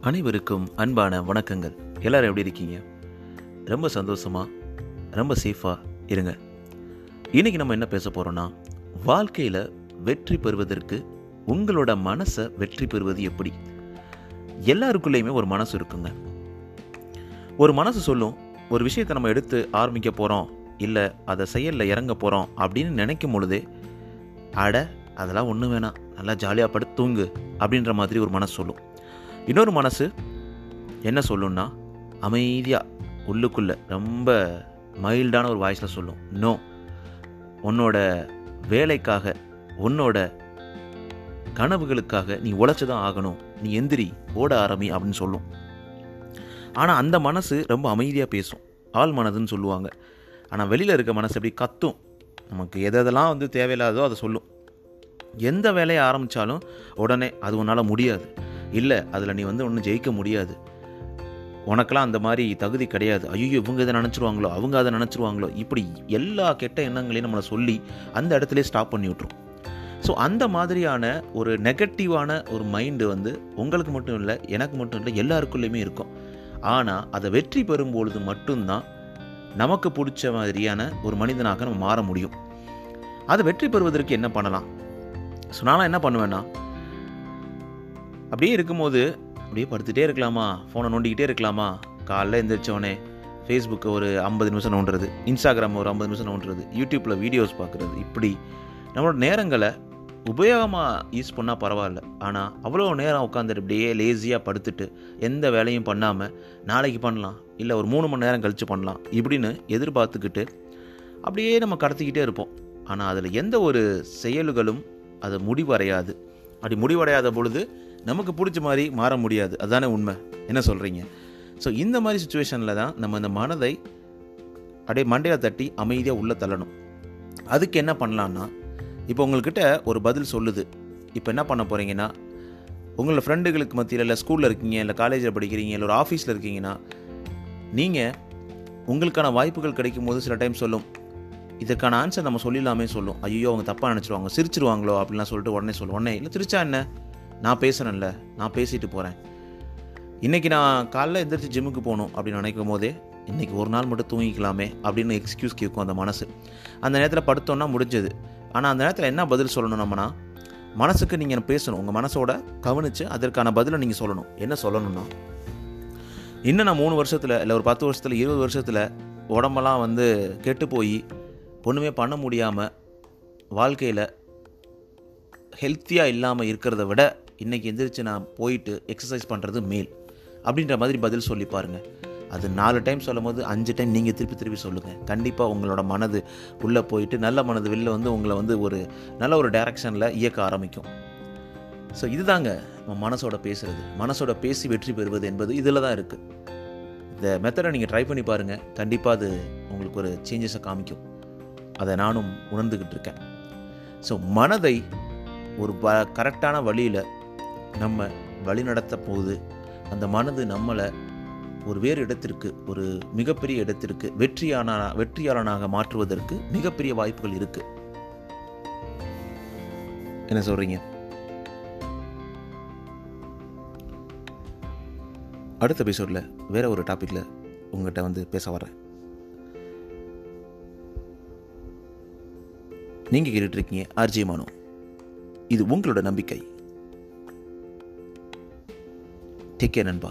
அனைவருக்கும் அன்பான வணக்கங்கள். எல்லாரும் எப்படி இருக்கீங்க? ரொம்ப சந்தோஷமா ரொம்ப சேஃபாக இருங்க. இன்னைக்கு நம்ம என்ன பேச போகிறோன்னா வாழ்க்கையில் வெற்றி பெறுவதற்கு உங்களோட மனசை வெற்றி பெறுவது எப்படி? எல்லாருக்குள்ளேயுமே ஒரு மனசு இருக்குங்க. ஒரு மனசு சொல்லும் ஒரு விஷயத்தை நம்ம எடுத்து ஆரம்பிக்க போகிறோம் இல்லை அதை செயலில் இறங்க போகிறோம் அப்படின்னு நினைக்கும் பொழுதே அட அதெல்லாம் ஒன்றும் வேணாம். நல்லா ஜாலியாக படுத்து தூங்கு அப்படின்ற மாதிரி ஒரு மனசு சொல்லும். இன்னொரு மனசு என்ன சொல்லும்னா அமைதியாக உள்ளுக்குள்ளே ரொம்ப மைல்டான ஒரு வாய்ஸில் சொல்லும். நோ உன்னோட வேலைக்காக உன்னோட கனவுகளுக்காக நீ உழைச்சி தான் ஆகணும். நீ எந்திரி ஓட ஆரம்பி அப்படின்னு சொல்லும். ஆனால் அந்த மனசு ரொம்ப அமைதியாக பேசும். ஆள் மனதுன்னு சொல்லுவாங்க. ஆனால் வெளியில் இருக்க மனசு எப்படி கத்தும்? நமக்கு எதெல்லாம் வந்து தேவையில்லாதோ அதை சொல்லும். எந்த வேலையை ஆரம்பித்தாலும் உடனே அது உன்னால் முடியாது. இல்லை அதில் நீ வந்து ஒன்றும் ஜெயிக்க முடியாது. உனக்கெல்லாம் அந்த மாதிரி தகுதி கிடையாது. ஐயோ இவங்க இதை நினச்சிருவாங்களோ அவங்க அதை நினச்சிருவாங்களோ? இப்படி எல்லா கெட்ட எண்ணங்களையும் நம்மளை சொல்லி அந்த இடத்துல ஸ்டாப் பண்ணி விட்ரும் ஸோ அந்த மாதிரியான ஒரு நெகட்டிவான ஒரு மைண்டு வந்து உங்களுக்கு மட்டும் இல்லை எனக்கு மட்டும் இல்லை எல்லாருக்குள்ளேயுமே இருக்கும். ஆனால் அதை வெற்றி பெறும்பொழுது மட்டும்தான் நமக்கு பிடிச்ச மாதிரியான ஒரு மனிதனாக நம்ம மாற முடியும். அதை வெற்றி பெறுவதற்கு என்ன பண்ணலாம்? ஸோ நானும் என்ன பண்ணுவேன்னா அப்படியே இருக்கும்போது அப்படியே படுத்துகிட்டே இருக்கலாமா? ஃபோனை நோண்டிக்கிட்டே இருக்கலாமா? காலைல எந்திரிச்சோடனே ஃபேஸ்புக்கை ஒரு ஐம்பது நிமிஷம் நோண்டுறது இன்ஸ்டாகிராம் ஒரு ஐம்பது நிமிஷம் நோண்டுறது யூடியூப்பில் வீடியோஸ் பார்க்குறது இப்படி நம்மளோட நேரங்களை உபயோகமாக யூஸ் பண்ணால் பரவாயில்ல. ஆனால் அவ்வளோ நேரம் உட்காந்துட்டு அப்படியே லேசியாக படுத்துட்டு எந்த வேலையும் பண்ணாமல் நாளைக்கு பண்ணலாம் இல்லை ஒரு மூணு மணி நேரம் கழித்து பண்ணலாம் இப்படின்னு எதிர்பார்த்துக்கிட்டு அப்படியே நம்ம கடத்திக்கிட்டே இருப்போம். ஆனால் அதில் எந்த ஒரு செயல்களும் அது முடிவடையாது. அப்படி முடிவடையாத பொழுது நமக்கு பிடிச்ச மாதிரி மாற முடியாது. அதுதானே உண்மை. என்ன சொல்கிறீங்க ஸோ இந்த மாதிரி சுச்சுவேஷனில் தான் நம்ம இந்த மனதை அப்படியே மண்டையில் தட்டி அமைதியாக உள்ளே தள்ளணும். அதுக்கு என்ன பண்ணலான்னா இப்போ உங்கள்கிட்ட ஒரு பதில் சொல்லுது. இப்போ என்ன பண்ண போகிறீங்கன்னா உங்களோட ஃப்ரெண்டுகளுக்கு மத்தியில் இல்லை ஸ்கூலில் இருக்கீங்க இல்லை காலேஜில் படிக்கிறீங்க இல்லை ஒரு ஆஃபீஸில் இருக்கீங்கன்னா நீங்கள் உங்களுக்கான வாய்ப்புகள் கிடைக்கும் போது சில டைம் சொல்லும். இதற்கான ஆன்சர் நம்ம சொல்லிடலாமே சொல்லும். ஐயோ அவங்க தப்பாக நினச்சிருவாங்க சிரிச்சிருவாங்களோ அப்படின்லாம் சொல்லிட்டு உடனே சொல்லும். உடனே இல்லை சிரிச்சா என்ன? நான் பேசுகிறேன்ல நான் பேசிட்டு போகிறேன் இன்றைக்கி நான் காலைல எந்திரிச்சு ஜிம்முக்கு போகணும் அப்படின்னு நினைக்கும் போதே இன்றைக்கி ஒரு நாள் மட்டும் தூங்கிக்கலாமே அப்படின்னு எக்ஸ்கியூஸ் கேட்கும் அந்த மனசு. அந்த நேரத்தில் படுத்தோன்னா முடிஞ்சது. ஆனால் அந்த நேரத்தில் என்ன பதில் சொல்லணும் நம்மனா? மனசுக்கு நீங்கள் பேசணும். உங்கள் மனசோட கவனித்து அதற்கான பதிலை நீங்கள் சொல்லணும். என்ன சொல்லணும்னா? இன்னும் நான் மூணு வருஷத்தில் இல்லை ஒரு பத்து வருஷத்தில் இருபது வருஷத்தில் உடம்பெல்லாம் வந்து கெட்டு போய் ஒன்றுமே பண்ண முடியாமல் வாழ்க்கையில் ஹெல்த்தியாக இல்லாமல் இருக்கிறத விட இன்றைக்கி எந்திரிச்சு நான் போயிட்டு எக்ஸசைஸ் பண்ணுறது மேல். அப்படின்ற மாதிரி பதில் சொல்லி பாருங்கள் அது நாலு டைம் சொல்லும் போது அஞ்சு டைம் நீங்கள் திருப்பி திருப்பி சொல்லுங்கள் கண்டிப்பாக உங்களோட மனது உள்ளே போயிட்டு நல்ல மனது வெளில வந்து உங்களை வந்து ஒரு நல்ல ஒரு டைரக்ஷனில் இயக்க ஆரம்பிக்கும். ஸோ இதுதாங்க நம்ம மனசோட பேசுகிறது மனசோட பேசி வெற்றி பெறுவது என்பது இதில் தான் இருக்குது இந்த மெத்தடை நீங்கள் ட்ரை பண்ணி பாருங்கள் கண்டிப்பாக அது உங்களுக்கு ஒரு சேஞ்சஸை காமிக்கும். அதை நானும் உணர்ந்துக்கிட்டு இருக்கேன். ஸோ மனதை ஒரு ப கரெக்டான வழியில் நம்ம வழி நடத்த போது அந்த மனது நம்மளை ஒரு வேறு இடத்திற்கு ஒரு மிகப்பெரிய இடத்திற்கு வெற்றியான வெற்றியாளனாக மாற்றுவதற்கு மிகப்பெரிய வாய்ப்புகள் இருக்கு. என்ன சொல்றீங்க? அடுத்த எபிசோடில் வேற ஒரு டாப்பிக்கில் உங்கள்கிட்ட வந்து பேச வரேன் நீங்கள் கேட்டுட்டு இருக்கீங்க ஆர்ஜே மானோ. இது உங்களோட நம்பிக்கை. டேக் கேர் நண்பா.